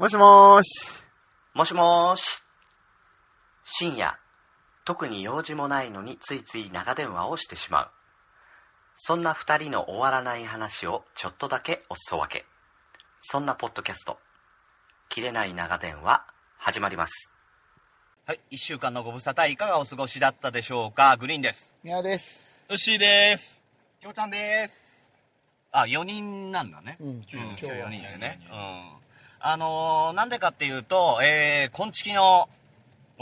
もしもーし。もしもーし。深夜、特に用事もないのについつい長電話をしてしまう。そんな二人の終わらない話をちょっとだけおすそ分け。そんなポッドキャスト、切れない長電話、始まります。はい、一週間のご無沙汰いかがお過ごしだったでしょうか？グリーンです。宮です。うっしーです。きょうちゃんです。あ、4人なんだね。うん、うん、今日4人でね。う今ん。あのー、なんでかっていうと、えー、今月の、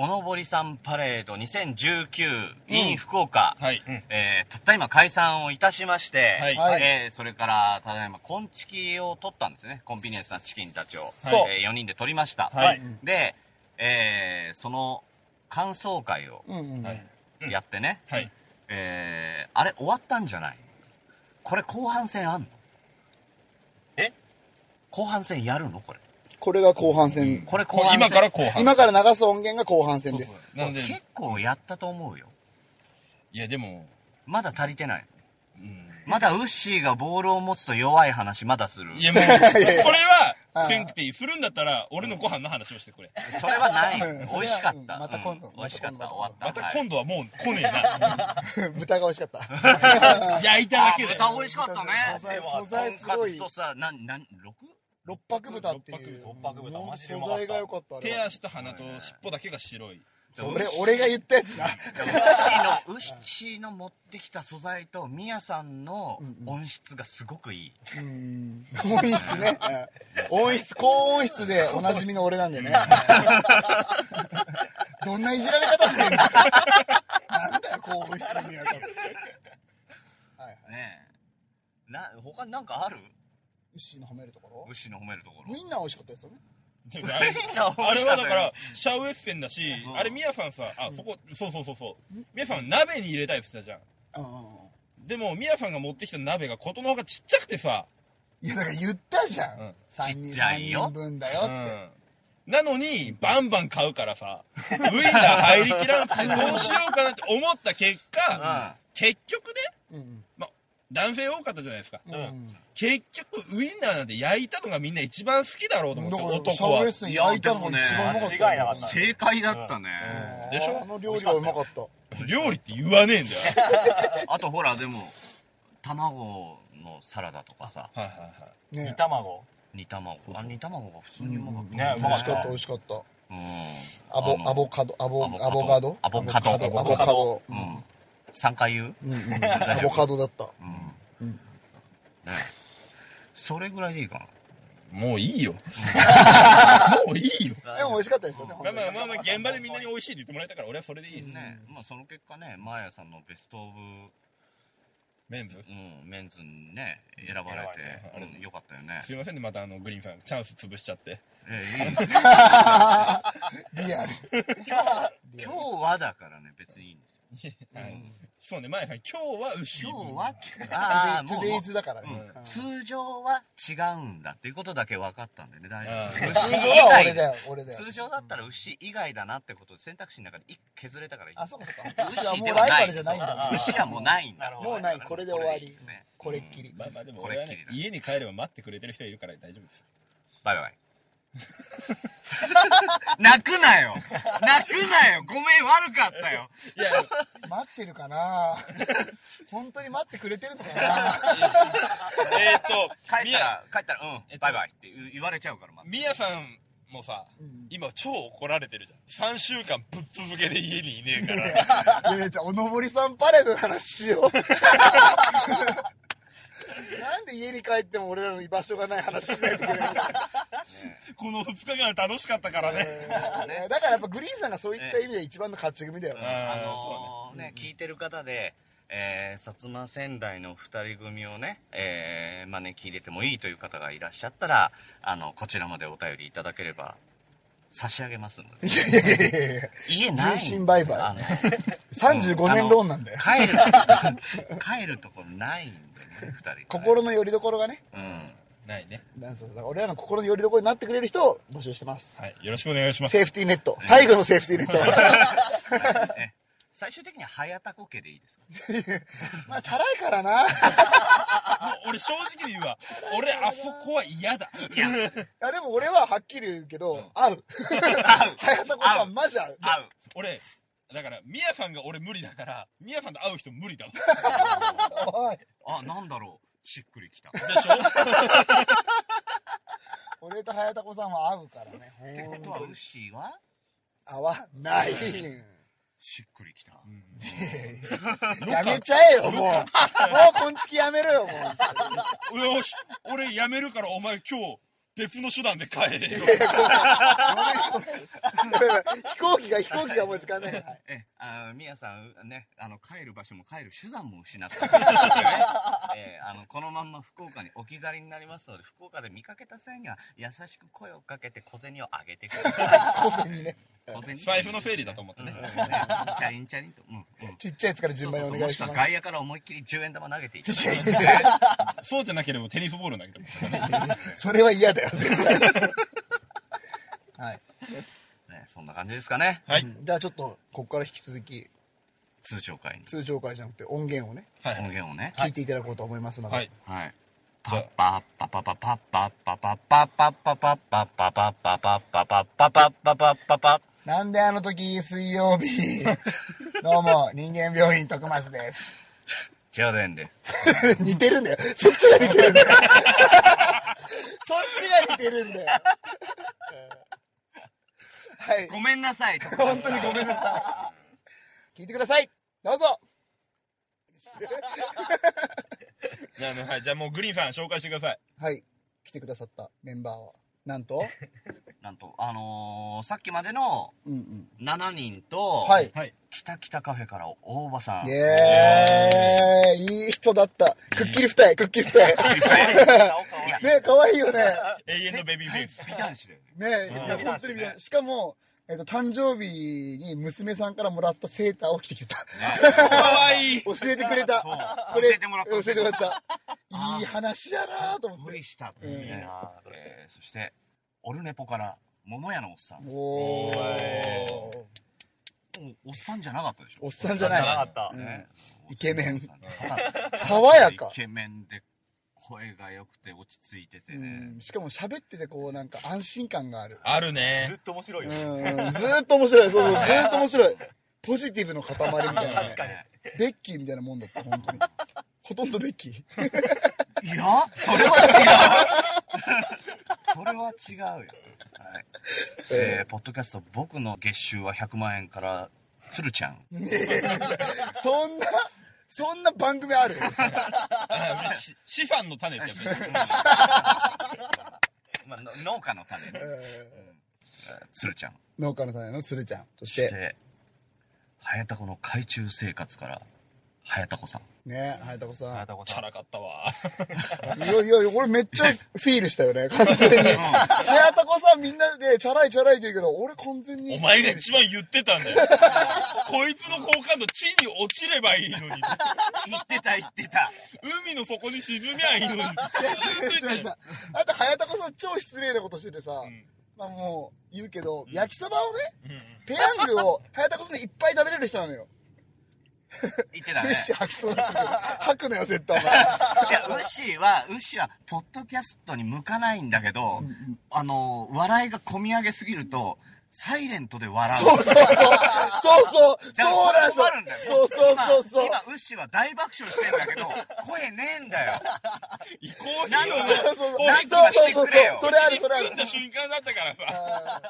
おのぼりさんパレード2019 in 福岡、はい。えー、たった今解散をいたしまして、はいはいえー、それから、ただいま、コンチキを取ったんですね。コンビニエンスなチキンたちを。そうえー、4人で取りました。はい。で、えー、その、感想会をうんうん。はい。うんやってね、はい。えー、あれ終わったんじゃない？これ後半戦あんの？え？後半戦やるの？これ。これが後半戦。これ後半戦。今から後半。今から流す音源が後半戦です。なので、結構やったと思うよ。いやでも、まだ足りてない。うん。まだウッシーがボールを持つと弱い話まだする。いやもう、それはあ、ーせんくていい。するんだったら、俺のご飯の話をしてくれ。それはない。うん美味しかった。うんまた今度うん美味しかった。また終わった。またはい今度はもう来ねえな。豚が美味しかった。焼いただけで。豚美味しかったね。素材素材すごいとさ、なん、なん、6? 六泊豚っていう。六泊豚マジでう素材が良かった。あれ手足と鼻と尻尾だけが白い。俺、俺が言ったやつな。ウッシーの、ウッシーの持ってきた素材と、ミヤさんの音質がすごくいい。うん。音質ね。うん音質、高音質でおなじみの俺なんでね。どんないじられ方してんの？なんだよ、高音質にやから。はいはい。ねえ。な、他になんかある？ウッシーの褒めるところ？ウッシーの褒めるところウ。インナー美味しかったですよね。あれあれはだから、シャウエッセンだしう、んあれ、ミヤさんさ、あ、そこ、そうそうそうそう。ミヤさん鍋に入れたいって言ってたじゃん。うん。でも、ミヤさんが持ってきた鍋がことのほかちっちゃくてさ、いや、だから言ったじゃん。うん三人、ちっちゃ三いよ人分だよって。うんなのに、バンバン買うからさ、ウインナー入りきらんくてどうしようかなって思った結果、結局ね、うん。男性多かったじゃないですか。うん。うん。結局、ウインナーなんて焼いたのがみんな一番好きだろうと思って、男はウエッ。セン焼いたのが一番うまかったよ。間違いなかった正解だったね。でしょ？あの料理はうまかった。料理って言わねえんだよ。あとほら、でも、卵のサラダとかさ、はいはいはい。ね煮卵。煮卵。あ、煮卵が普通にうまかった。ね美味したかった、美味しかった。うん。アボ、アボカド、アボ、アボカドアボカドアボカド。うん。3回言う？うんうん。アボカドだった。うん。うんねそれぐらいでいいかな。もういいよ。もういいよ。でも美味しかったですよね、まあまあまあまあ、現場でみんなに美味しいって言ってもらえたから、俺はそれでいいです。ね、まあその結果ね、マーヤさんのベストオブ、メンズ？うん、メンズにね、選ばれてうんよかったよね。すいませんね、またあの、グリーンさん、チャンス潰しちゃって。ええいい リアル。今日はだからね、別にいい。はいそうね、前さん、今日は牛。今日は、ああ、もう、トゥデイズだからね。うん通常は違うんだっていうことだけ分かったんでね、大丈夫。通常牛以外は俺だよ、俺だよ。通常だったら牛以外だなってことで選択肢の中で削れたからいい。あ、そうかそうか。牛は牛ではないもうライバルじゃないんだ。牛はもうないんだ。もうない、これで終わりこれっきり。まあまあでも家に帰れば待ってくれてる人いるから大丈夫です。バイバイ。泣くなよ泣くなよごめん、悪かったよ。いや、待ってるかな本当に待ってくれてるのかなえーっと、みや、帰ったら、帰ったら、うんえっ、とバイバイって言われちゃうから、まみやさんもさうん、今超怒られてるじゃん。3週間ぶっ続けで家にいねえかいら。やいや、じゃあ、おのぼりさんパレードの話しよう。なんで家に帰っても俺らの居場所がない話しないといけないの？この2日間楽しかったからね。えーだからやっぱグリーンさんがそういった意味で一番の勝ち組だよ。あーあのーね、聞いてる方で、えー、薩摩仙台の二人組をね、えー、招き入れてもいいという方がいらっしゃったら、あの、こちらまでお便りいただければ、差し上げますので。いやいやいやいや家ない人身売買あの 35年ローンなんだよ。帰る、帰るところないんでね、二人。心の拠り所がね。うん。ないね。なんそうだから俺らの心の拠り所になってくれる人を募集してます。はい。よろしくお願いします。セーフティーネット。最後のセーフティーネット。ね最終的には早田コ家でいいですか？まあ、チャラいからな。いもう俺正直に言うわ。俺あそこは嫌だ。いや、や、でも俺ははっきり言うけど、合う。早田子さん、マジ合う。合う。俺、だから、ミヤさんが俺無理だから、ミヤさんと会う人無理だわ。おい。あ、なんだろう。しっくりきた。でしょ？俺と早田子さんは合うからね。ってことは、ウッシーは？合わない。しっくりきた。やめちゃえよ、もう。もう、こんちきやめろよ、もう。よし、俺辞めるからお前今日、別の手段で帰れよ。飛行機が、飛行機がもう時間ない。はいえ、あみやさん、ね、あの、帰る場所も帰る手段も失った、ね。えあの、このまんま福岡に置き去りになりますので、福岡で見かけた際には、優しく声をかけて小銭をあげてください。小銭にね。小銭財布の整理だと思ってね。うんねチャリンチャリンと。うん。うん。ちっちゃいやつから順番にお願いします。外野から思いっきり10円玉投げていただいて。そうじゃなければテニスボール投げても。それは嫌だよ、絶対。はい。ね、そんな感じですかね。はい。じゃあちょっと、ここから引き続き、通常会に。通常会じゃなくて音源をね、はい。音源をね。聞いていただこうと思いますので。はい。はい。じゃパッパパパパッパッパパッパッパッパッパッパッパッパッパッパッパッパッパッパッパッパッパッパッなんであの時、水曜日。どうも、人間病院徳松です。千代田です。似てるんだよ。そっちが似てるんだよ。そっちが似てるんだよ。はい。ごめんなさい。本当にごめんなさい。聞いてください。どうぞ。じゃあね、はい。じゃあもうグリーンさん紹介してください。はい。来てくださったメンバーは。なんと？なんと、あのー、さっきまでのうんうん。7人と、はい。はい。北北カフェから大場さん。イエーイいい人だった。くっきり二重、くっきり二重。ね可愛いよね。永遠のベビーフェイス。美男子だよね。ねいや、本当に見えしかも、えっと、誕生日に娘さんからもらったセーターを着てきてた。かわいい。教えてくれた。教えてもらった教えてもらった。いい話やなと思って無理。したいうね。えーそして、オルネポから、桃屋のおっさん。もおー。うおっさんじゃなかったでしょおっさんじゃない。なかった。ねイケメン爽やかイ。ケメンで、声が良くて落ち着いててうねん。しかも喋っててこうなんか安心感がある。あるずねっ。と面白いよ。うん、うんずーっと面白い。そうそう、ずーっと面白い。ポジティブの塊みたいな、ね。確かにベッキーみたいなもんだった、本当に。ほとんどベッキー。いや、それは違う。それは違うよ。はい。えー、ポッドキャスト、僕の月収は100万円から、鶴ちゃん。そんな、そんな番組ある？の種ってや。まあ、の農家の種ね。え鶴ちゃん。ー農家の種の鶴ちゃん。そし、そしてて、早田子の海中生活から、早田子さん。ね、早田子さん。チャラかったわ。いやいやいや、俺めっちゃフィールしたよね、完全に。早田子さんみんなでチャラいチャラいって言うけど、俺完全に。お前が一番言ってたんだよ。こいつの好感度地に落ちればいいのに。言ってた言ってた。海の底に沈みゃいいのに。っ とあと、早田子さん超失礼なことしててさ、んまあもう言うけど、焼きそばをね、うんペヤングを早田子さんでいっぱい食べれる人なのよ。言ってたねフレッ。シュ吐きそうにな吐くのよ、絶対お前。いや、ウッシーは、ウッシーは、ポッドキャストに向かないんだけど、あの、笑いが込み上げすぎると、サイレントで笑う。そうそうそう。そうそう。そうなんですよそうそうそうそう。今、今ウッシーは大爆笑してんだけど、声ねえんだよ。行こうなんよ。そうそうそう。こうなんとかしてくれよそれある、それある組ん。だ瞬間だったからさ。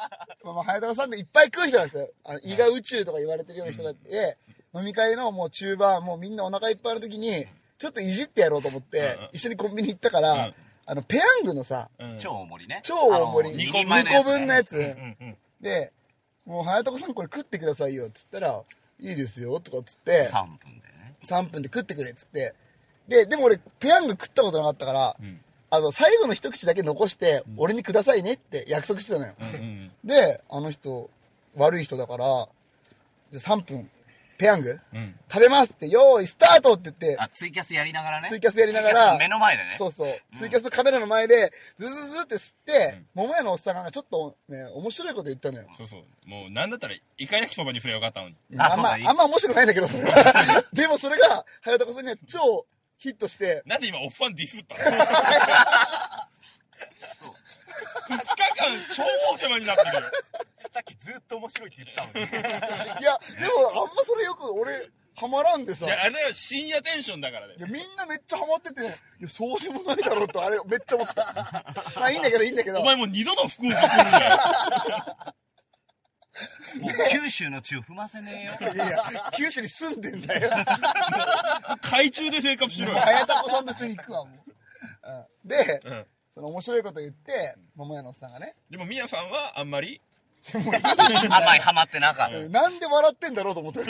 まあまあ、早田さんでいっぱい食う人なんですよ。あの胃が宇宙とか言われてるような人だって、飲み会のもう中盤、もうみんなお腹いっぱいの時に、ちょっといじってやろうと思って、うん。一緒にコンビニ行ったから、うん。あの、ペヤングのさ、うん。超大盛りね。超大盛り、あの二2個個分のやつ。で、もう早田子さんこれ食ってくださいよ、っつったら、いいですよ、とかっつって、3分でね。3分で食ってくれ、っつって。で、でも俺、ペヤング食ったことなかったから、ん。あの、最後の一口だけ残して、俺にくださいねって約束してたのよ。で、あの人、悪い人だから、じゃあ3分ペヤング？うん。食べますって、用意スタートって言って、あ、ツイキャスやりながらね。ツイキャスやりながら目の前でね。そうそう。ツイキャスのカメラの前で、ズズズって吸って、桃屋のおっさんがちょっとね、面白いこと言ったのよ。そうそう。もう、なんだったら、イカ焼きそばに振ればよかったのに。あんま、あんま面白くないんだけど、それは。でもそれが、はやたこさんには超ヒットして、なんで今、おっさんディスったの ?2 日間、超お世話になってるよ。さっきずっと面白いって言ってたのに。いや、でもあんまそれよく俺、ハマらんでさ。いや、いや、あれは深夜テンションだからね。みんなめっちゃハマってて、いや、そうでもないだろうと、あれ、めっちゃ思ってた。まあいいんだけど、いいんだけど。お前もう二度と福岡来るんだよ。もう九州の地を踏ませねえよ。いやいや、九州に住んでんだよ。海中で生活しろよ。はやたこさんと一緒に行くわ、もう。うんで、うん。その面白いこと言って、桃屋のおっさんがね、でも、みやさんはあんまり、あんまりハマってなかった。うんなんで笑ってんだろうと思って。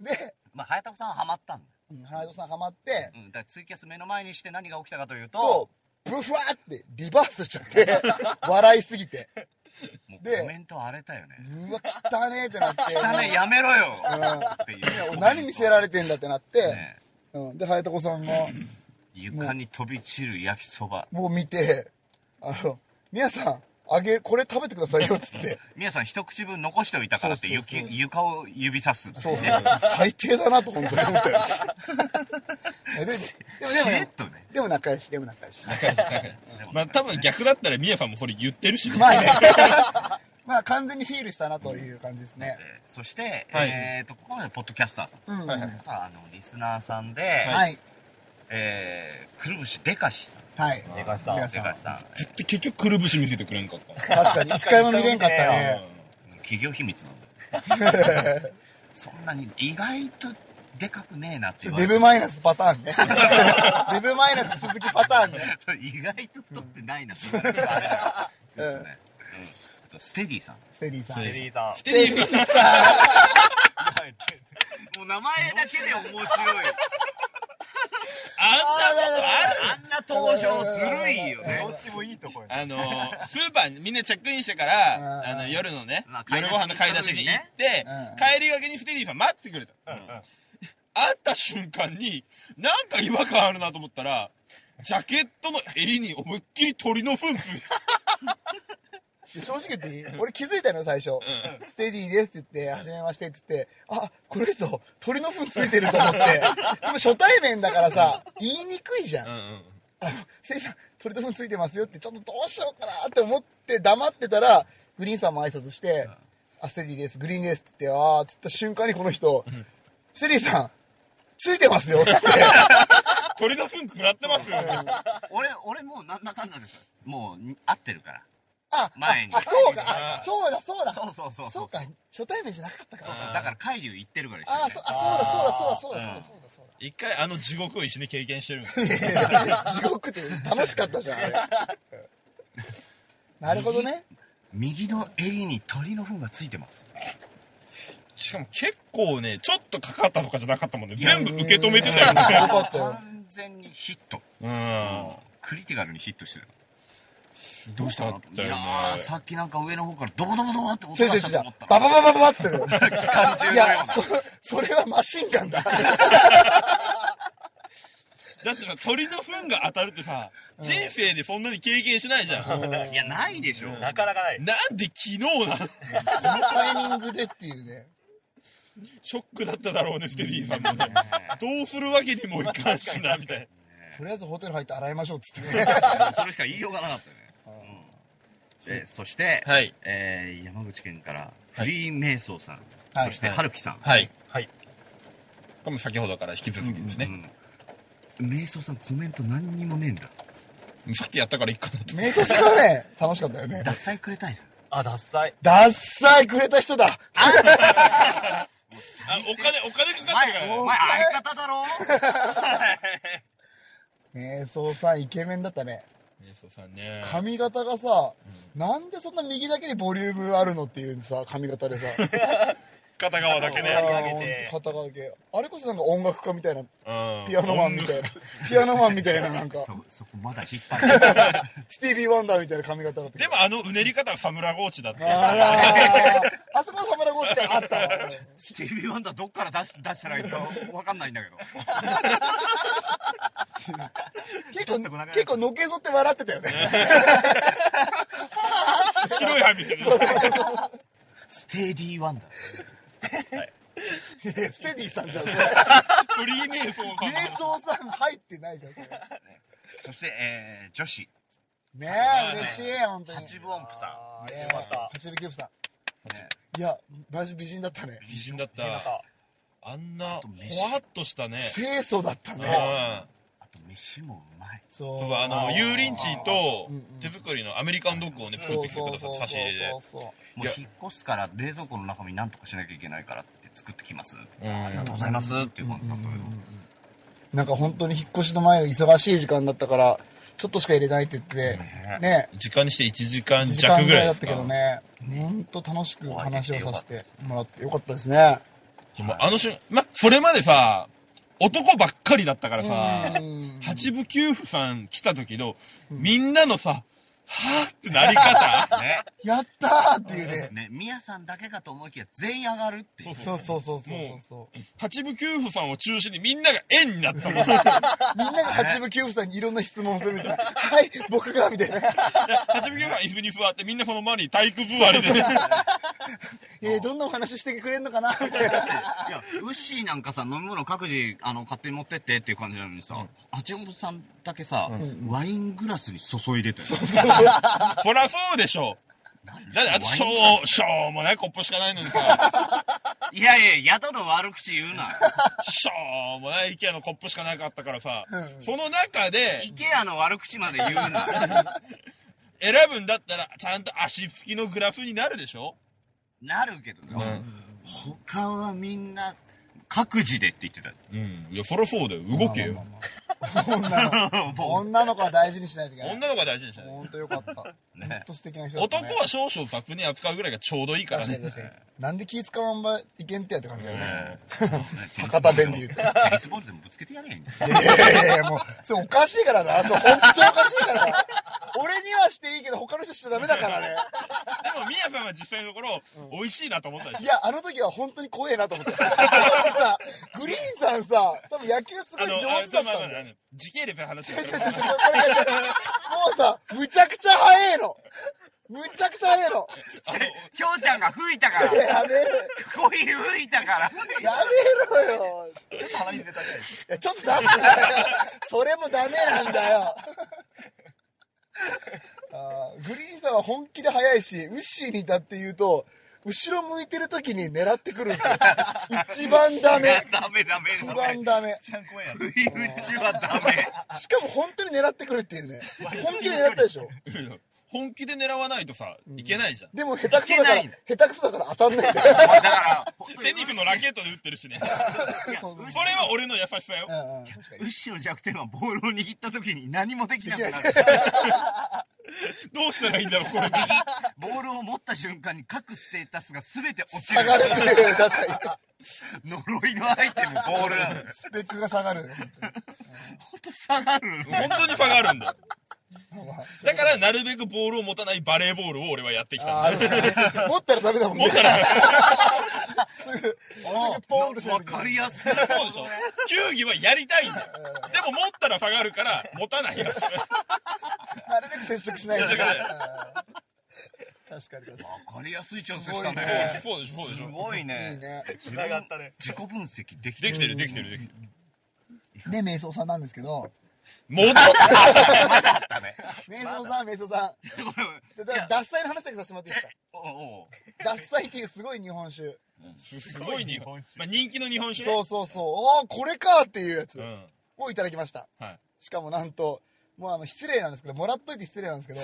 で、まあ、早田さんはハマったんだ。うんはやたこさんハマって、うん。だツイキャス目の前にして何が起きたかというとと、、ブフワーってリバースしちゃって、笑いすぎて。もうでコメント荒れたよね。うわ、汚ねえってなって。汚ねえ、やめろよ何見せられてんだってなって、ねうん、で、はやたこさんが、床に飛び散る焼きそば。もう見て、あの、みやさん、あげ、これ食べてくださいよ、つって。皆さん一口分残しておいたからってそうそうそう雪床を指さす。そうそうね。。最低だなと、本当に思ったよ。で でも、でもね。でも仲良し、でも仲良し。まあ多分逆だったらみやさんもそれ言ってるしね。まあね。まあ完全にフィールしたなという感じですね。えーそして、はいえっと、ここまでポッドキャスターさん。うん。はいははいあの、リスナーさんで、はい。えー、くるぶしでかしさん。はい。でかしさんでかしさん。絶対結局くるぶし見せてくれんかった。確かに、一回も見れんかったね。企業秘密なんだよ。そんなに、意外とでかくねえなって言われてデブマイナスパターンね。デブマイナス鈴木パターンね。意外と太ってないなって言われてあれだよちょっとね。うん。あと、ステディさん。ステディさん。ステテリーさん。ステディさん、もう名前だけで面白い。あんなことある？あんな登場ずるいよねど。っちもいいとこよ。あのー、スーパーにみんなチェックインしてから、うんあの、夜のね夜ご飯の買い出しに行ってうん、帰りがけにステディさん待ってくれた。会った瞬間に、なんか違和感あるなと思ったら、ジャケットの襟に思いっきり鳥の糞ついてで正直言っていい俺気づいたのよ、最初。ステディですって言って、はじめましてって言って、あ、これと鳥の糞ついてると思って。でも初対面だからさ、言いにくいじゃん。うんうん。あの、せいさん、鳥の糞ついてますよって、ちょっとどうしようかなって思って黙ってたら、グリーンさんも挨拶して、あ、ステディです、グリーンですって言って、あーって言った瞬間にこの人、ステディさん、ついてますよって。鳥の糞食らってますよ。俺、俺もうなんだかんだです。もう、合ってるから。あ、前にあ、そうか、そうだ、そうだ。そうそうそうそうか、初対面じゃなかったから。だから、海流行ってるからあーそあ、そうだ、そうだ、そうだ、そうだ、そうだ、そうだ、そうだ。一回あの地獄を一緒に経験してるんですよ地獄って楽しかったじゃん。なるほどね。右の襟に鳥の糞がついてます。しかも結構ね、ちょっとかかったとかじゃなかったもんね。全部受け止めてたよね。完全にヒット。うん。クリティカルにヒットしてる。どうしたのいやー、さっきなんか上の方からドコドコドコって音がしたと思っ。たら。ババババババって。感じいや、そ、それはマシンガンだ。だってさ、鳥の糞が当たるってさ、人生でそんなに経験しないじゃん。いや、ないでしょ。なかなかない。なんで昨日なのこのタイミングでっていうね。ショックだっただろうね、ステディさんもね。どうするわけにもいかんしな、みたいな。とりあえずホテル入って洗いましょうっつってね。それしか言いようがなかったよね。でそして、はい。えー山口県から、フリーメイソーさん、はいそして、春樹さん。はい。はい。これも先ほどから引き続きですね。うんメイソーさんコメント何にもねえんだ。さっきやったからいいかなと。瞑想したらね、楽しかったよね。脱菜くれたいじあ、ダッサい。ダッサいくれた人だあ、お金、お金かかってるか。らね。お前相方だろ 瞑想さんイケメンだったね。ねそうさんね。髪型がさ、なんでそんな右だけにボリュームあるのっていうさ、髪型でさ。片側だけね。あー上げてほんと肩掛け。あれこそなんか音楽家みたいな、うんピアノマンみたいな、ピアノマンみたいななんか、そ、そこまだ引っ張って。スティービー・ワンダーみたいな髪型だった。でもあのうねり方はサムラゴーチだって。ああそこのサムラゴーチがあったわ。スティービー・ワンダーどっから出し出したらいいかわかんないんだけど。結構、結構のけぞって笑ってたよね。白い歯見てる。ステディー・ワンダ ステディさんじゃん、それ。フリーメイソンさんの。瞑想さん入ってないじゃん、それ。ー。そして、えー、女子。ねえ、嬉しい、本当に。八分音符さん。ねよかった八部九夫さねん。いや、マジ美人だったね。美人だった。たあんな、ほわっとしたね。清楚だったうん。と、飯もうまい。そそう。そう、あの、油淋鶏と手作りのアメリカンドッグをね、作ってきてくださった差し入れで。そうそうもう引っ越すから冷蔵庫の中身なんとかしなきゃいけないからって作ってきます。うんありがとうございますっていう感じだったけど。なんか本当に引っ越しの前忙しい時間だったから、ちょっとしか入れないって言って、ね、時間にして1時間1時間弱ぐぐらいだったけどね、本当楽しく話をさせてもらってよかったですね。でもあの瞬ま、それまでさ、男ばっかりだったからさ、うん。八部九夫さん来た時の、みんなのさ、はぁってなり方。ね。やったーっていうね。ね、みやさんだけかと思いきや全員上がるっていう。そうそうそうそうそう。八部九夫さんを中心にみんなが円になったもん。みんなが八部九夫さんにいろんな質問するみたいな。はい、僕が、みたいな。八部九夫さん椅子に座ってみんなその周りに体育座りで。えー、どんなお話してくれんのかな？みたいな。いや、ウッシーなんかさ、飲み物各自、あの、勝手に持ってってっていう感じなのにさ、あちもさんだけさ、ワイングラスに注いでたよ。そらそう でしょ。だってあとしょう、しょうもないコップしかないのにさ、いやいや、宿の悪口言うな。しょうもない IKEA のコップしかなかったからさ、その中でイケアの悪口まで言うな。選ぶんだったら、ちゃんと足つきのグラフになるでしょなるけどよ。他はみんな、各自でって言ってた。うん。いや、そりゃそうだよ。動けよ。まあまあまあ女の子。女の子は大事にしないといけない。女の子は大事にしない。ほんとよかった。ほねんと素敵な人ね。男は少々雑に扱うぐらいがちょうどいいからね。確かに確かに。なんで気使わんばいけんってやって感じだよね。テ博多弁で言うと。テニスボールでもぶつけてやれへん。いやいやいやいや、もう、それおかしいからな。そう、本当におかしいから。俺にはしていいけど、他の人しちゃダメだからね。でも、みやさんは実際のところ、美味しいなと思ったでしょ？いや、あの時は本当に怖えなと思った。さ、グリーンさんさ、多分野球すごい上手だった時系列の話 もうさ、むちゃくちゃ早えの。むちゃくちゃ早えの。きょうちゃんが吹いたから。やめろ。恋吹いたから。やめろよ。ちょっと出すなよ。それもダメなんだよ。あーグリーンさんは本気で速いし、ウッシーにだって言うと、後ろ向いてる時に狙ってくるんですよ。一番ダメ。ダメダメ一。番ダメ。不意打ちはダメ。しかも本当に狙ってくるっていうね。本気で狙ったでしょ。本気で狙わないとさ、いけないじゃん。でも下手くそだから下手くそだから当たんないんだよ。だから、テニスのラケットで打ってるしね。そうそうそれは俺の優しさよう。んうん、確かに。ウッシーの弱点はボールを握った時に何もできなくなる。どうしたらいいんだろう、これ。ボールを持った瞬間に各ステータスが全て落ち下がるる。っていう、確かに。呪いのアイテム、ボールなのよ。スペックが下がる。ほんと下がる。本当に差があるんだよ。まあだから、なるべくボールを持たないバレーボールを俺はやってきたあんだ。持ったらダメだもんね。持ったら、すぐ、すぐポーンとしてわかりやすい。そうでしょ。球技はやりたいんだよ。でも持ったら下がるから、持たないよ。なるべく接触しない確かに確かわかりやすい調整したすね。そうでしょ、そうでしすょ。に。いいごいね。ね。自繋がったね自己分析できできてる、できてる、できてる。で、瞑想さんなんですけど、戻った 瞑想さん、瞑想さん。でだから脱菜の話だけさせてもらっていいですか？おお脱菜っていうすごい日本酒。すごい日本酒まあ人気の日本酒ね。そうそうそう。おーこれかっていうやつうん。をいただきました。はい。しかもなんと、もうあの、失礼なんですけど、もらっといて失礼なんですけど、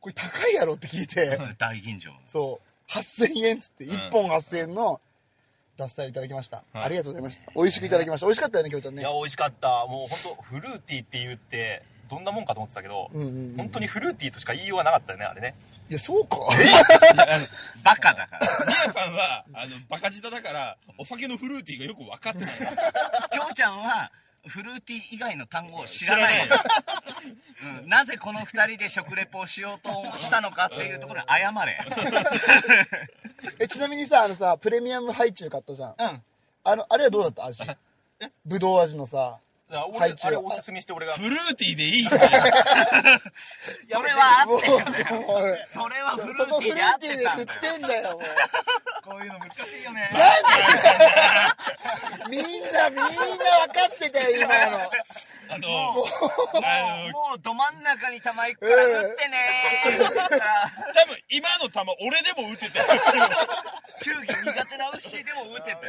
これ高いやろって聞いて、大吟醸。そう、8000円っつって、ん1本8000円の脱菜をいただきました。はいありがとうございました。美味しくいただきました。美味しかったよね、きょうちゃんね。いや、美味しかった。もう本当フルーティーって言って、どんなもんかと思ってたけど、うんうんうん本当にフルーティーとしか言いようがなかったよね、あれね。いや、そうか。バカだから。ミヤさんは、あの、バカ舌だから、お酒のフルーティーがよく分かってない。きょうちゃんは、フルーティー以外の単語を知らない知らうん、なぜこの二人で食レポをしようとしたのかっていうところで謝れ。え、ちなみにさ、あのさ、プレミアムハイチュウ買ったじゃん。うん。ああの、あれはどうだった？味。ぶどう味のさ。俺、ハイチュウあれおすすめして俺が。フルーティーでいい それは合ってるんだよ。それはフルーティーで合っーティーで振ってたんだよ。もこういうの難しいよね。う。みんな、みんな分かってたよ、今の。あの、もう、あの、もうど真ん中に球行くから打ってねー多分今の球俺でも打ててる。球技苦手なウッシーでも打てて。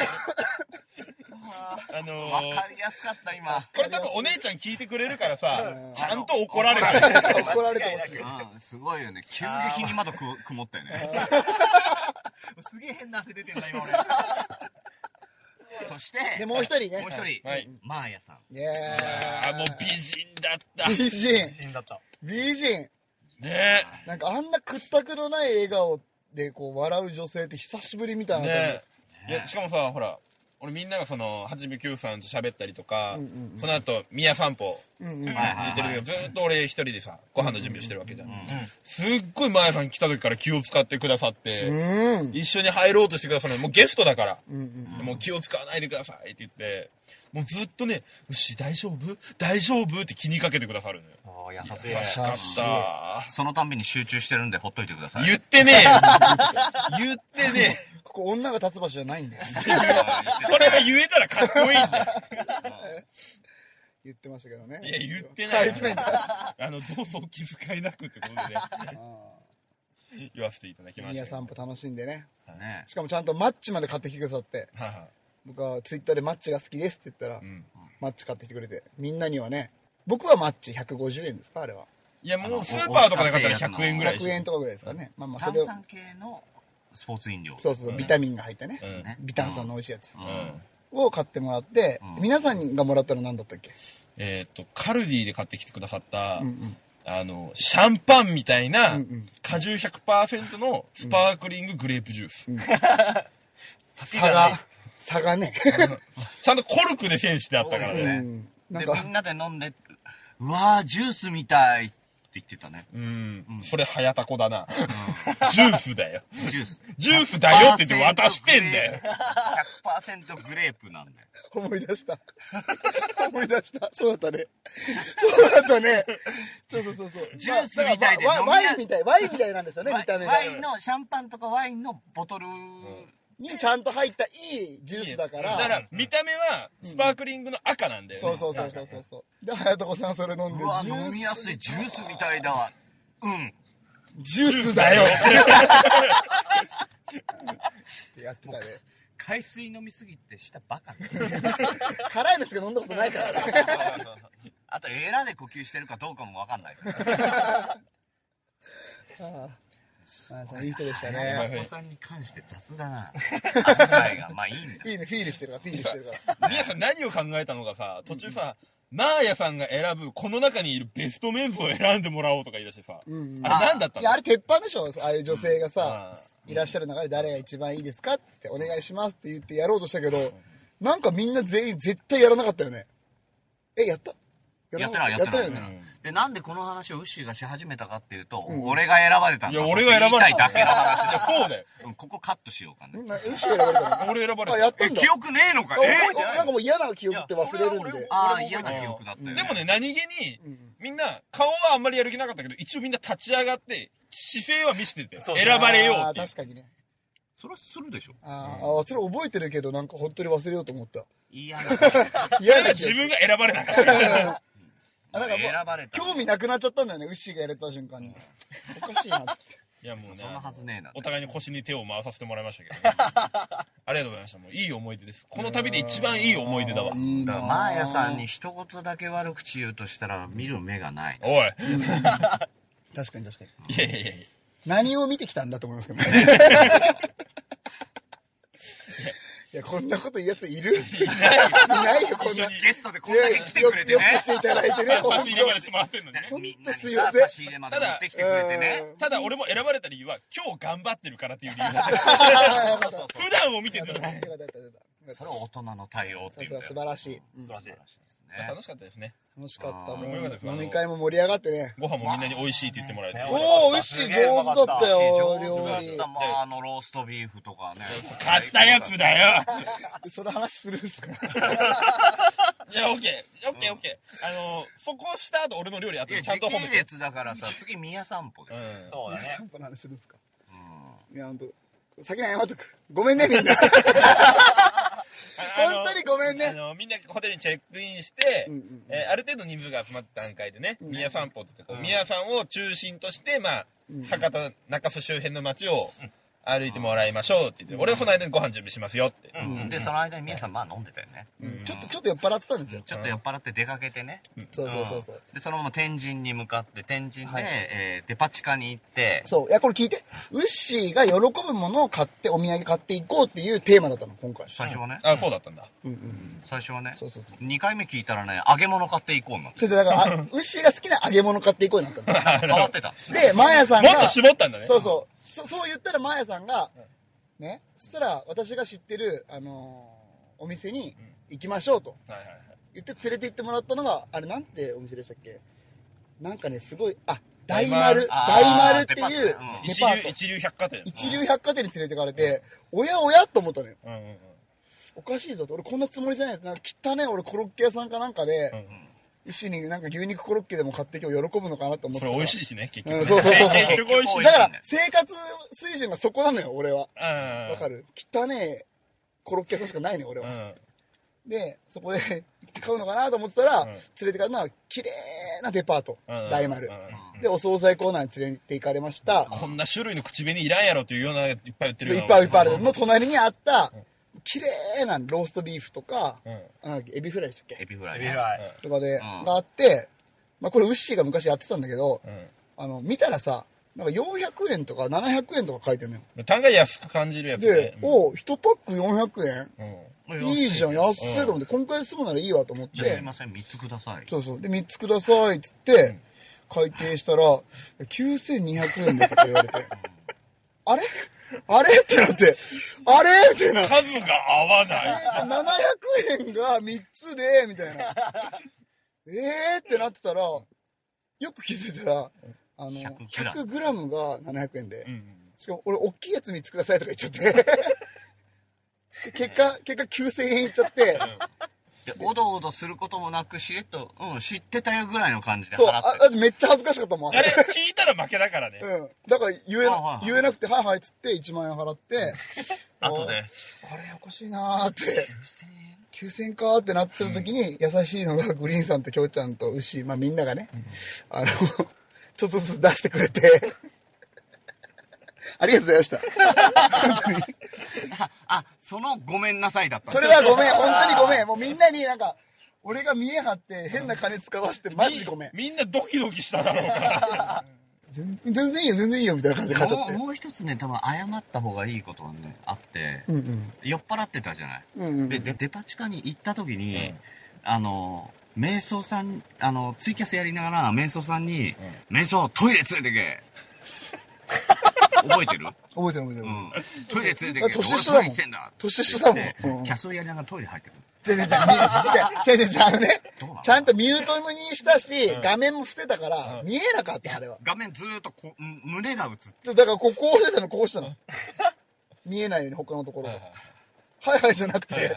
あのわかりやすかった、今。これ多分お姉ちゃん聞いてくれるからさうん、ちゃんと怒られる。怒られてほしい。うん、すごいよね。急激に窓く曇ったよね。すげえ変な汗出てんだ、今俺。そして、で、もう一人ね。もう一人、はい。マーヤさん。イエあーもう美人だった。美人。死んだった。美人。ねなんかあんな屈託のない笑顔でこう笑う女性って久しぶりみたいえ。なねえ。いや、しかもさ、ほら、俺みんながその、はじめ Q さんと喋ったりとかうんうんうん、その後、宮散歩うんうん。はいはい出てるけど、ずーっと俺一人でさ、ご飯の準備をしてるわけじゃん。うんすっごいマヤさん来た時から気を使ってくださって、うん。一緒に入ろうとしてくださるのもうゲストだから、うんうん。もう気を使わないでくださいって言って、もうずっとね、牛大丈夫？大丈夫？って気にかけてくださるのよ。ああ、優しい。優しかった。そのたんびに集中してるんでほっといてください。言ってねえよ 言ってねここ女が立つ場所じゃないんだよ。え。それが言えたらかっこいいんだよ。言ってましたけどね。いや、言ってあない言ってないんだ。あの、どうぞお気遣いなくってことで、あ言わせていただきーましたけど。宮散歩楽しんでね。ねしかもちゃんとマッチまで買ってきてくださって。はいは僕はツイッターでマッチが好きですって言ったらい。う、ん。マッチ買ってきてくれて。みんなにはね、僕はマッチ150円ですかあれは。いや、もうスーパーとかで買ったら100円ぐらいでし100ょ円とかぐらいですかね。まあまあ、それを。炭酸系のスポーツ飲料。そうそうそう、ビタミンが入ったね。うん。ねビタンさんの美味しいやつう。うん。を買ってもらって、うん皆さんがもらったの何だったっけ？えっと、カルディで買ってきてくださったうんう、ん。あの、シャンパンみたいなうんうん、果汁100%のスパークリンググレープジュース。差が、差がね。ちゃんとコルクで栓してあったからうね。ん。で、みか、んなで飲んで、うわー、ジュースみたいって言ってたね。うん。それ、早タコだな。ジュースだよ。ジュース。ジュースだよって言って渡してんだよ。100%グレープなんだよ。思い出した。思い出した。そうだったね。そうだったね。そうそうそうそう。ジュースみたいでまあ飲みやワワインみたい。ワインみたいなんですよね、ワ見た目がワ。インの、シャンパンとかワインのボトル、にちゃんと入ったいいジュースだから。だから、見た目は、スパークリングの赤なんだよね。そうそうそうそうそうそう。で、早子さんそれ飲んで、うわ、ジュース飲みやすい、ジュースみたいだわ。うん。ジュースだよってやってたね。海水飲みすぎて舌バカ辛いのしか飲んだことないからね。あと、エラで呼吸してるかどうかもわかんない。あ あさんいい人でしたはいね。お子さんに関して雑だな。扱いが。まあいいんだ。いいね、フィールしてるから、フィールしてるから。皆さん何を考えたのかさ、途中さ、マーヤさんが選ぶ、この中にいるベストメンズを選んでもらおうとか言い出してさ、うんうんあれ何だったいや、のあれ鉄板でしょああいう女性がさ、ういらっしゃる中で誰が一番いいですかってお願いしますって言ってやろうとしたけど、なんかみんな全員絶対やらなかったよね。え、やった？やってない、ややってない。よね。で、なんでこの話をウッシーがし始めたかっていうと、ん俺が選ばれたんだ。いや、俺が選ばれた。だけの話いや、そうだよ。うんここカットしようかね。な牛選ばれたのあ、俺選ばれた。やったんだ。記憶ねえのかあ覚えないなんかもう嫌な記憶って忘れるんで。ああ、嫌な記憶だったよね。でもね、何気にみんな、顔はあんまりやる気なかったけど、一応みんな立ち上がって、姿勢は見せてて、そう選ばれようあーっていう。確かにね。それはするでしょ。あーあー、それ覚えてるけど、なんか本当に忘れようと思った。嫌な。それ嫌な記憶が自分が選ばれなかった なんかもう選ばれた。興味なくなっちゃったんだよね、ウッシーがやれた瞬間に。おかしいな、つって。いや、もうねそんなはずねえな。お互いに腰に手を回させてもらいましたけど、ね、ありがとうございました。もういい思い出です。この旅で一番いい思い出だわ。いいなマーヤさんに一言だけ悪口言うとしたら見る目がない。おい。確かに確かに。いやいやいやいや。何を見てきたんだと思いますけどね。いや、こんなこと言うやついる？いないよ、こんな。いゲストでこんだけ来てくれてねよく。していただいてね。差し入れまでしてもらってんのにね。ほんみんなにすいませんさ差し入れまで持ってきてくれてね。ただ俺も選ばれた理由は、今日頑張ってるからっていう理由 だ。そうそうそう普段を見てずっと。よかったよかったよかったそれは大人の対応っていうんだよ素晴らしい。素晴らしい。ね楽しかったですね。楽しかった。もよかったですう飲み会も盛り上がってね。ご飯もみんなに美味しいって言ってもらえて。ねおお、美味しい、上手だったよ、上料理た。まあ、あの、ローストビーフとかね。買ったやつだよ その話するんすか？いや、オッケー、オッケー、オッケー。あの、そこした後俺の料理あってちゃんと褒めて。列だからさ、次、宮散歩でう。ん。そうだね。散歩の話するんすか？うんいや、ほんと。先に謝っとく。ごめんね、みんな。本当にごめんあね。の、みんなホテルにチェックインして、うんうんえーある程度人数が集まった段階でね、うん。宮散歩って言って宮さんを中心として、まあ、うん。博多、中洲周辺の街を歩いてもらいましょうって言って、俺はその間にご飯準備しますよって。うんで、その間に宮さん、まあ飲んでたよね。うんちょっと、ちょっと酔っ払ってたんですよ。ちょっと酔っ払って出かけてね。そうそうそうそう。で、そのまま天神に向かって、天神で、はいえーデパ地下に行って、そう。いや、これ聞いて。ウッシーが喜ぶものを買って、お土産買っていこうっていうテーマだったの、今回。最初はね。あ、そうだったんだ。うんうん。最初はね。そうそうそう。2回目聞いたらね、揚げ物買っていこうになって。それで、だから、あウッシーが好きな揚げ物買っていこうになったの。変わってた。で、マーヤさんが、もっと絞ったんだね。そうそう。そそう言ったら、マーヤさんが、ね、そしたら、私が知ってる、あのーお店に行きましょうとはいはいはい。言って連れて行ってもらったのが、あれ、なんてお店でしたっけ？なんかね、すごい、あ、大丸、大丸っていうデパート一流、百貨店。一流百貨店に連れてかれて、おやおやと思ったのよ。うんうんうん。おかしいぞと。俺こんなつもりじゃないです。なんか汚ね、俺コロッケ屋さんかなんかでう、ん牛になんか牛肉コロッケでも買って今日喜ぶのかなと思ってそれ美味しいしね、結局ね。うんそうそうそうそう結局美味しい。だから、生活水準がそこなのよ、俺は。うん。わかる汚ねえコロッケ屋さんしかないのよ、俺は。うん。で、そこで 買うのかなと思ってたら、うん連れてかれるのは、綺麗なデパート、うん大丸う。んで、お惣菜コーナーに連れて行かれました。こんな種類の口紅いらんやろっていうような、いっぱい売ってるいっぱいいっぱいある。の隣にあった、綺麗なローストビーフとか、うん。エビフライでしたっけ？エビフライね。エビフライ。とかで、んがあって、まあこれウッシーが昔やってたんだけど、うん。あの、見たらさ、なんか400円とか700円とか書いてるのよ。うん。単価安く感じるやつでね、。おう、1パック400円うん。いいじゃん、安いと思って、今回で済むならいいわと思って、すいません、3つください。そうそう。で、3つくださいっつって、会計したら、9200円ですって言われて、あれ？あれ？ってなって、あれ？みたいな。数が合わない。えー、700円が3つで、みたいな。えー？ってなってたら、よく気づいたら、あの、100 100グラムが700円で。う、ん。しかも俺、大きいやつ3つくださいとか言っちゃって、で結果、結果9000円いっちゃって、で、おどおどすることもなく、しれっと、うん、知ってたよぐらいの感じでそう、払ってああめっちゃ恥ずかしかったもん。あれ、聞いたら負けだからね。うん。だから言えなはいはいはい言えなくて、はいはいっつって1万円払って、後で。あれおかしいなーって、9000円9000円かーってなってた時に、優しいのがグリーンさんとキョウちゃんと牛、まあみんながね、あの、ちょっとずつ出してくれて、ありがとうございました。本当に。あ、あ、そのごめんなさいだった。それはごめん、本当にごめん。もうみんなになんか、俺が見え張って変な金使わしてマジごめん。みんなドキドキしただろうから。全全然いいよ、全然いいよ、みたいな感じで買っちゃって。もうもう一つね、多分謝った方がいいことはね、あって、うんうん。酔っ払ってたじゃない？うんうん。で、でデパ地下に行った時に、うんあの、瞑想さん、あの、ツイキャスやりながら、瞑想さんに、瞑想トイレ連れてけ。覚えてる？覚えてる覚えてる。うん。トイレ連れてけ。だ年下だもん俺トイレ来てんだ。年下だもんでうんキャスをやりながらトイレ入ってくる。じゃじゃじゃ、みじゃじゃじゃあのねどうなの、ちゃんとミュートにしたし、画面も伏せたから、見えなかった、あれは。画面ずーっとこう、む胸が映って。だからこう、こうしてたの、こうしたの。見えないように、他のところが。はいはいじゃなくて、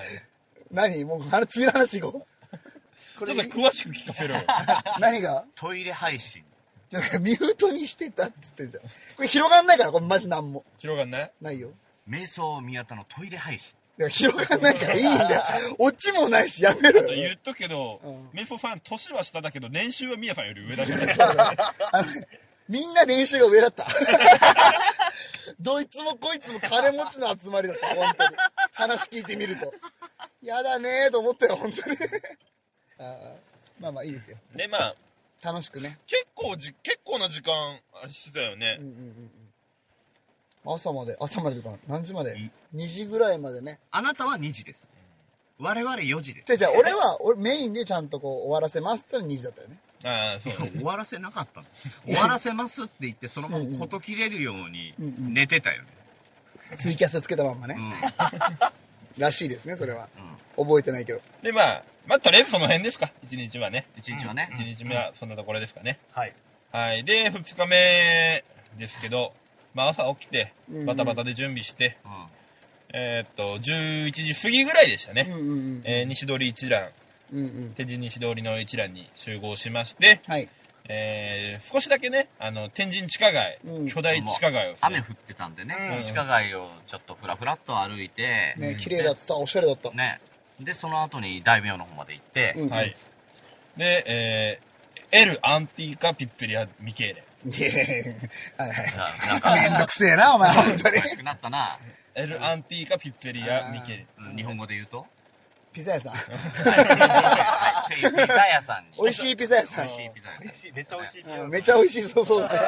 何？もう、あの次の話行こう。ちょっと詳しく聞かせろよ。何が？トイレ配信。ミュートにしてたっつってんじゃん。これ広がんないから、これマジなんも。広がんない？ないよ。瞑想宮田のトイレ配信。だから広がんないからいいんだよ。オチもないし、やめろよ。あと言っとくけどうん、メフォファン、年は下だけど、年収はミヤさんより上だから。そうだねあのねみんな練習が上だった。どいつもこいつも金持ちの集まりだった、本当に。話聞いてみると。やだねーと思ったよ、本当に。あーまあまあいいですよ。で、まあ、楽しくね。結構じ、結構な時間、あれしてたよねうん。うんうん朝まで、朝までとか、何時まで ?2 時ぐらいまでね。あなたは2時です。我々4時です。じゃあ俺は、俺メインでちゃんとこう終わらせますって言ったら2時だったよね。ああ、そう。終わらせなかったの。終わらせますって言って、そのまま事切れるように寝てたよね。ツイキャスつけたまんまね。うん。らしいですね、それは。覚えてないけど。で、まあ、まあ、とりあえずその辺ですか。1日はね。一日はね。1日目はそんなところですかね。はい。はい。で、2日目ですけど、まあ朝起きてバタバタで準備して、うん。えーっと、11時過ぎぐらいでしたね。うんうんうん。えー西通り一覧、うんうん。天神西通りの一覧に集合しまして、はい。えー少しだけね、あの、天神地下街、うん巨大地下街を雨降ってたんでね、うん地下街をちょっとふらふらっと歩いて、ね、綺麗だった、おしゃれだった。ね。で、その後に大名の方まで行って、うんはい。で、えー、エル・アンティーカ・ピッツェリア・ミケーレ。いやいやいやはいはい。ななんか、めんどくせえな、お前、本当にしくなったな。エル・アンティーカ・ピッツェリア・ミケーレ。うん日本語で言うと？ピザ屋さん。はいピザ屋さんに。美味しいピザ屋さん美味。しいピザ屋さん美味しい、めっちゃ美味しい。うんめっちゃ美味しいそうそうだね。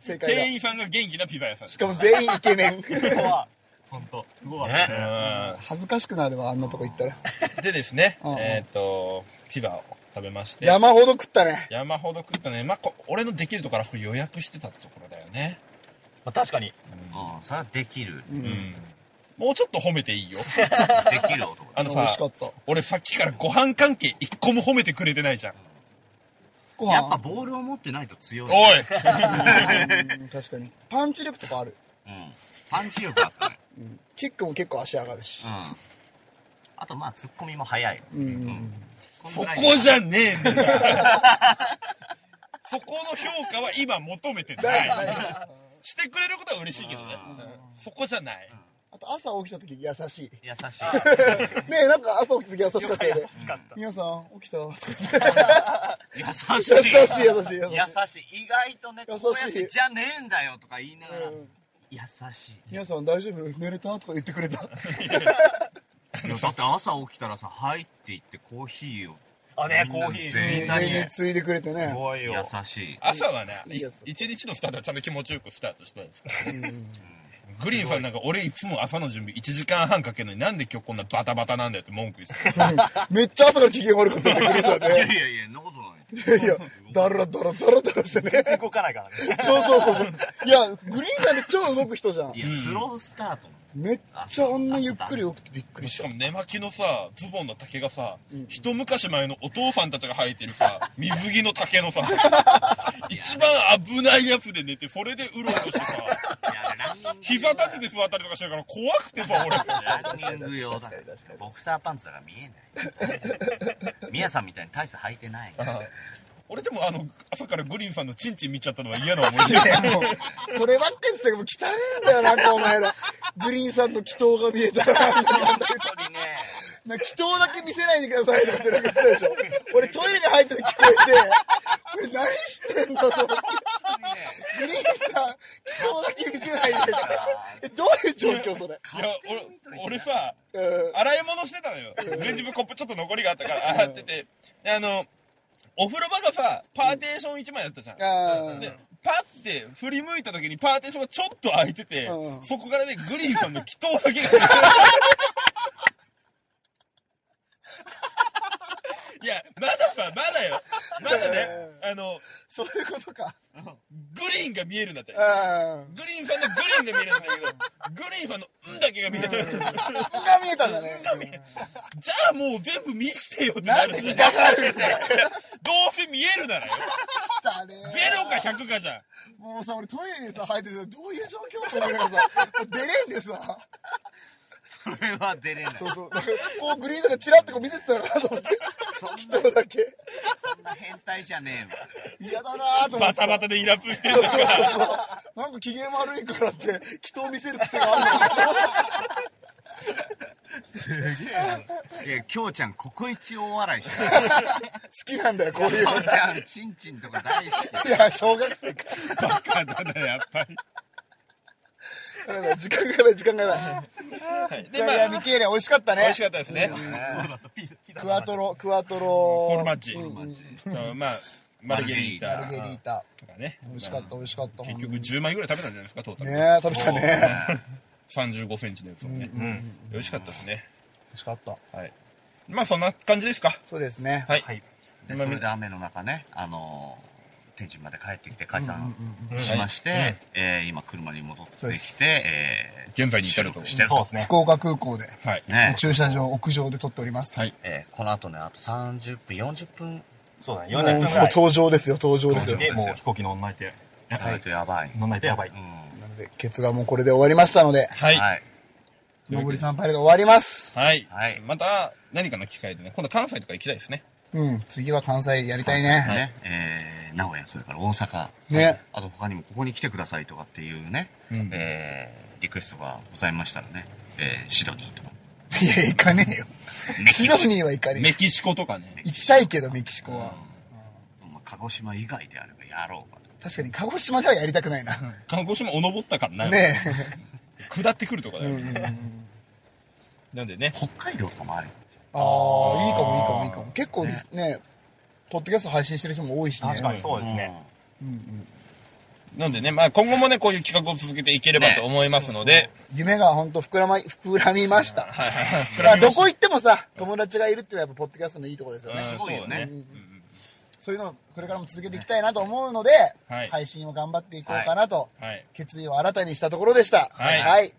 正解だ。店員さんが元気なピザ屋さん。しかも全員イケメン。そうは、ほんと、すごかった。ね。恥ずかしくなるわ、あんなとこ行ったら。うんでですねうん、えーっと、ピザを食べまして、山ほど食ったね。山ほど食ったね。まあ、こ俺のできるところは予約してたところだよね。まあ確かに。うん、それはできる。う。うんん。もうちょっと褒めていいよ。できる男だ。あのさ美味しか、った。俺さっきからご飯関係一個も褒めてくれてないじゃん。ご飯？やっぱボールを持ってないと強い。おいうん確かに。パンチ力とかある。うん。パンチ力あったね。うんキックも結構足上がるしう。ん。あと、まあ、ツッコミも早い。うんうんうん。そこじゃねえんだよ。そこの評価は今求めてない。してくれることは嬉しいけどね。そこじゃない。あと朝起きた時優しい。優しい。ねえ、なんか朝起きた時優しかったよね。優しかった。皆さん、起きた？優しい。優しい、優しい、優しい。優しい。意外とね、優しいじゃねえんだよとか言いながら、うん優しい。皆さん大丈夫？寝れた？とか言ってくれた。いやだって朝起きたらさ、はいって言ってコーヒーをあ、ね、コーヒー。全員みんなに全員ついでくれてすね。ごいよ。優しい。朝はね、いいやつ一日のスタートはちゃんと気持ちよくスタートしたんですから。うんグリーンさんなんか俺いつも朝の準備1時間半かけるのになんで今日こんなバタバタなんだよって文句言ってた。めっちゃ朝から機嫌悪かったね、クリスさんいやいね。やいや、そんなことない。いや、だらだらだらだらしてね。動かないからね。そうそうそうそう。いや、グリーンさんって超動く人じゃんい。や、スロースタート。めっちゃあんなゆっくり動くってびっくりし。かも寝巻きのさ、ズボンの丈がさ、一昔前のお父さんたちが履いてるさ、水着の丈のさ、一番危ないやつで寝て、それでうろうろしてさ。膝立てて座ったりとかしてるから怖くてさ、俺。ランニング用だか確かに確かにら。ボクサーパンツだから見えない。ミヤさんみたいにタイツ履いてない。俺でもあの、朝からグリーンさんのチンチン見ちゃったのは嫌な思い出。いやもうそればっかり言ってたけど、もう汚ねえんだよ、なんかお前ら。グリーンさんの祈祷が見えたら、本当にね。なんか祈祷だけ見せないでくださいとかってなんか言ってたでしょ。俺トイレに入った時聞こえて、これ何してんのと思って。グリーンさん、祈祷だけ見せないで。え、どういう状況それ？いや、俺、俺さ、うん。洗い物してたのよ。全自分コップちょっと残りがあったから洗ってて。で、あの、お風呂場がさ、パーテーション1枚だったじゃん。あで、パッて振り向いた時にパーテーションがちょっと開いてて、うんそこからね、グリーンさんの祈祷だけが。いや、まださ、まだよ。まだね、あの、そういうことか。グリーンが見えるんだって。あグリーンさんのグリーンが見えるんだけど、グリーンさんのんだけが見えてる。あ。が見えたんだね。じゃあもう全部見してよってななんるじゃん。で見たがるんだよ。どうせ見えるならよ。ゼロか100かじゃん。もうさ、俺トイレにさ、入っててさ、どういう状況と思いながらさ、出れんでさ、それは出れない。そうそう、なんかこうグリーンさんがチラッとこう見せてたのかなと思って、人だけ。そんな変態じゃねえわ。嫌だなぁと思ってタバタでイラついてるそうそうそうそう。なんか機嫌悪いからって、人を見せる癖があるのかいや、きょうちゃん、ココイチ大笑いして好きなんだよ、こういうのきょうちゃん、チンチンとか大好き。いや、小学生か。バカだな、やっぱり。時間がやばい、時間がやばい。はいで、まあ、いやミケーレ美味しかったね美味し。かったですね。クワトロ、クワトロ。フォルマッチうんまあ、マルゲリータマルゲリータ。とかね。美味しかった、美味しかった。結局ほんと10枚ぐらい食べたんじゃないですか、トータル。ねえ、食べたね。35センチのやつをね。うん。美味しかったですね。美味しかった。はい。まあそんな感じですか。そうですね。はい。はい。で、それで雨の中ね、あのー、天神まで帰ってきて解散しまして、えー今車に戻ってきて、え現在に至ると。してるとそうですね。福岡空港で、はい。ー、ね、駐車場、屋上で撮っております。はい。えーこの後ね、あと30分、40分そうだね。もう40分ぐもうらい。登場ですよ、登場ですよ。で、もう飛行機乗んないと、やらないとやばい。乗んないとやばい。うん。なので、ケツがもうこれで終わりましたので、はい。はい。のぼりさんパレード終わります。はい。はいまた、何かの機会でね、今度関西とか行きたいですね。うん、次は関西やりたいね。ね、えー、名古屋、それから大阪。ね。あと他にもここに来てくださいとかっていうね、うんえー、リクエストがございましたらね、えー、シドニーとか。いや、行かねえよ。シドニーは行かねえ。メキシコとかね。行きたいけど、メキシコは。まあ鹿児島以外であればやろうかと。確かに、鹿児島ではやりたくないな。鹿児島お登ったからな。ね 下ってくるとかえ。だようんうんうんなんでね。北海道とかもある。ああ、いいかもいいかもいいかも。結構リスね、ポッドキャスト配信してる人も多いしね。確かにそうですね。うんうんなんでね、まあ今後もね、こういう企画を続けていければと思いますので、夢が本当膨らま、膨らみました。はいはいはい。だからどこ行ってもさ、友達がいるっていうのはやっぱポッドキャストのいいところですよね。うんすごいよねそううんそういうのをこれからも続けていきたいなと思うので、はい配信を頑張っていこうかなと、はい。決意を新たにしたところでした。はいはい。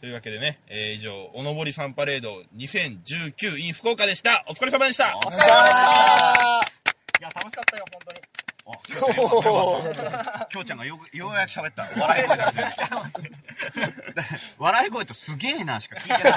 というわけでね、えー以上、おのぼりさんパレード2019 in 福岡でした。お疲れ様でした。お疲れ様でしたいや、楽しかったよ、本当に。おーきょうちゃんがよくようやく喋った。笑い声だけで笑い声とすげえなしか聞いてない。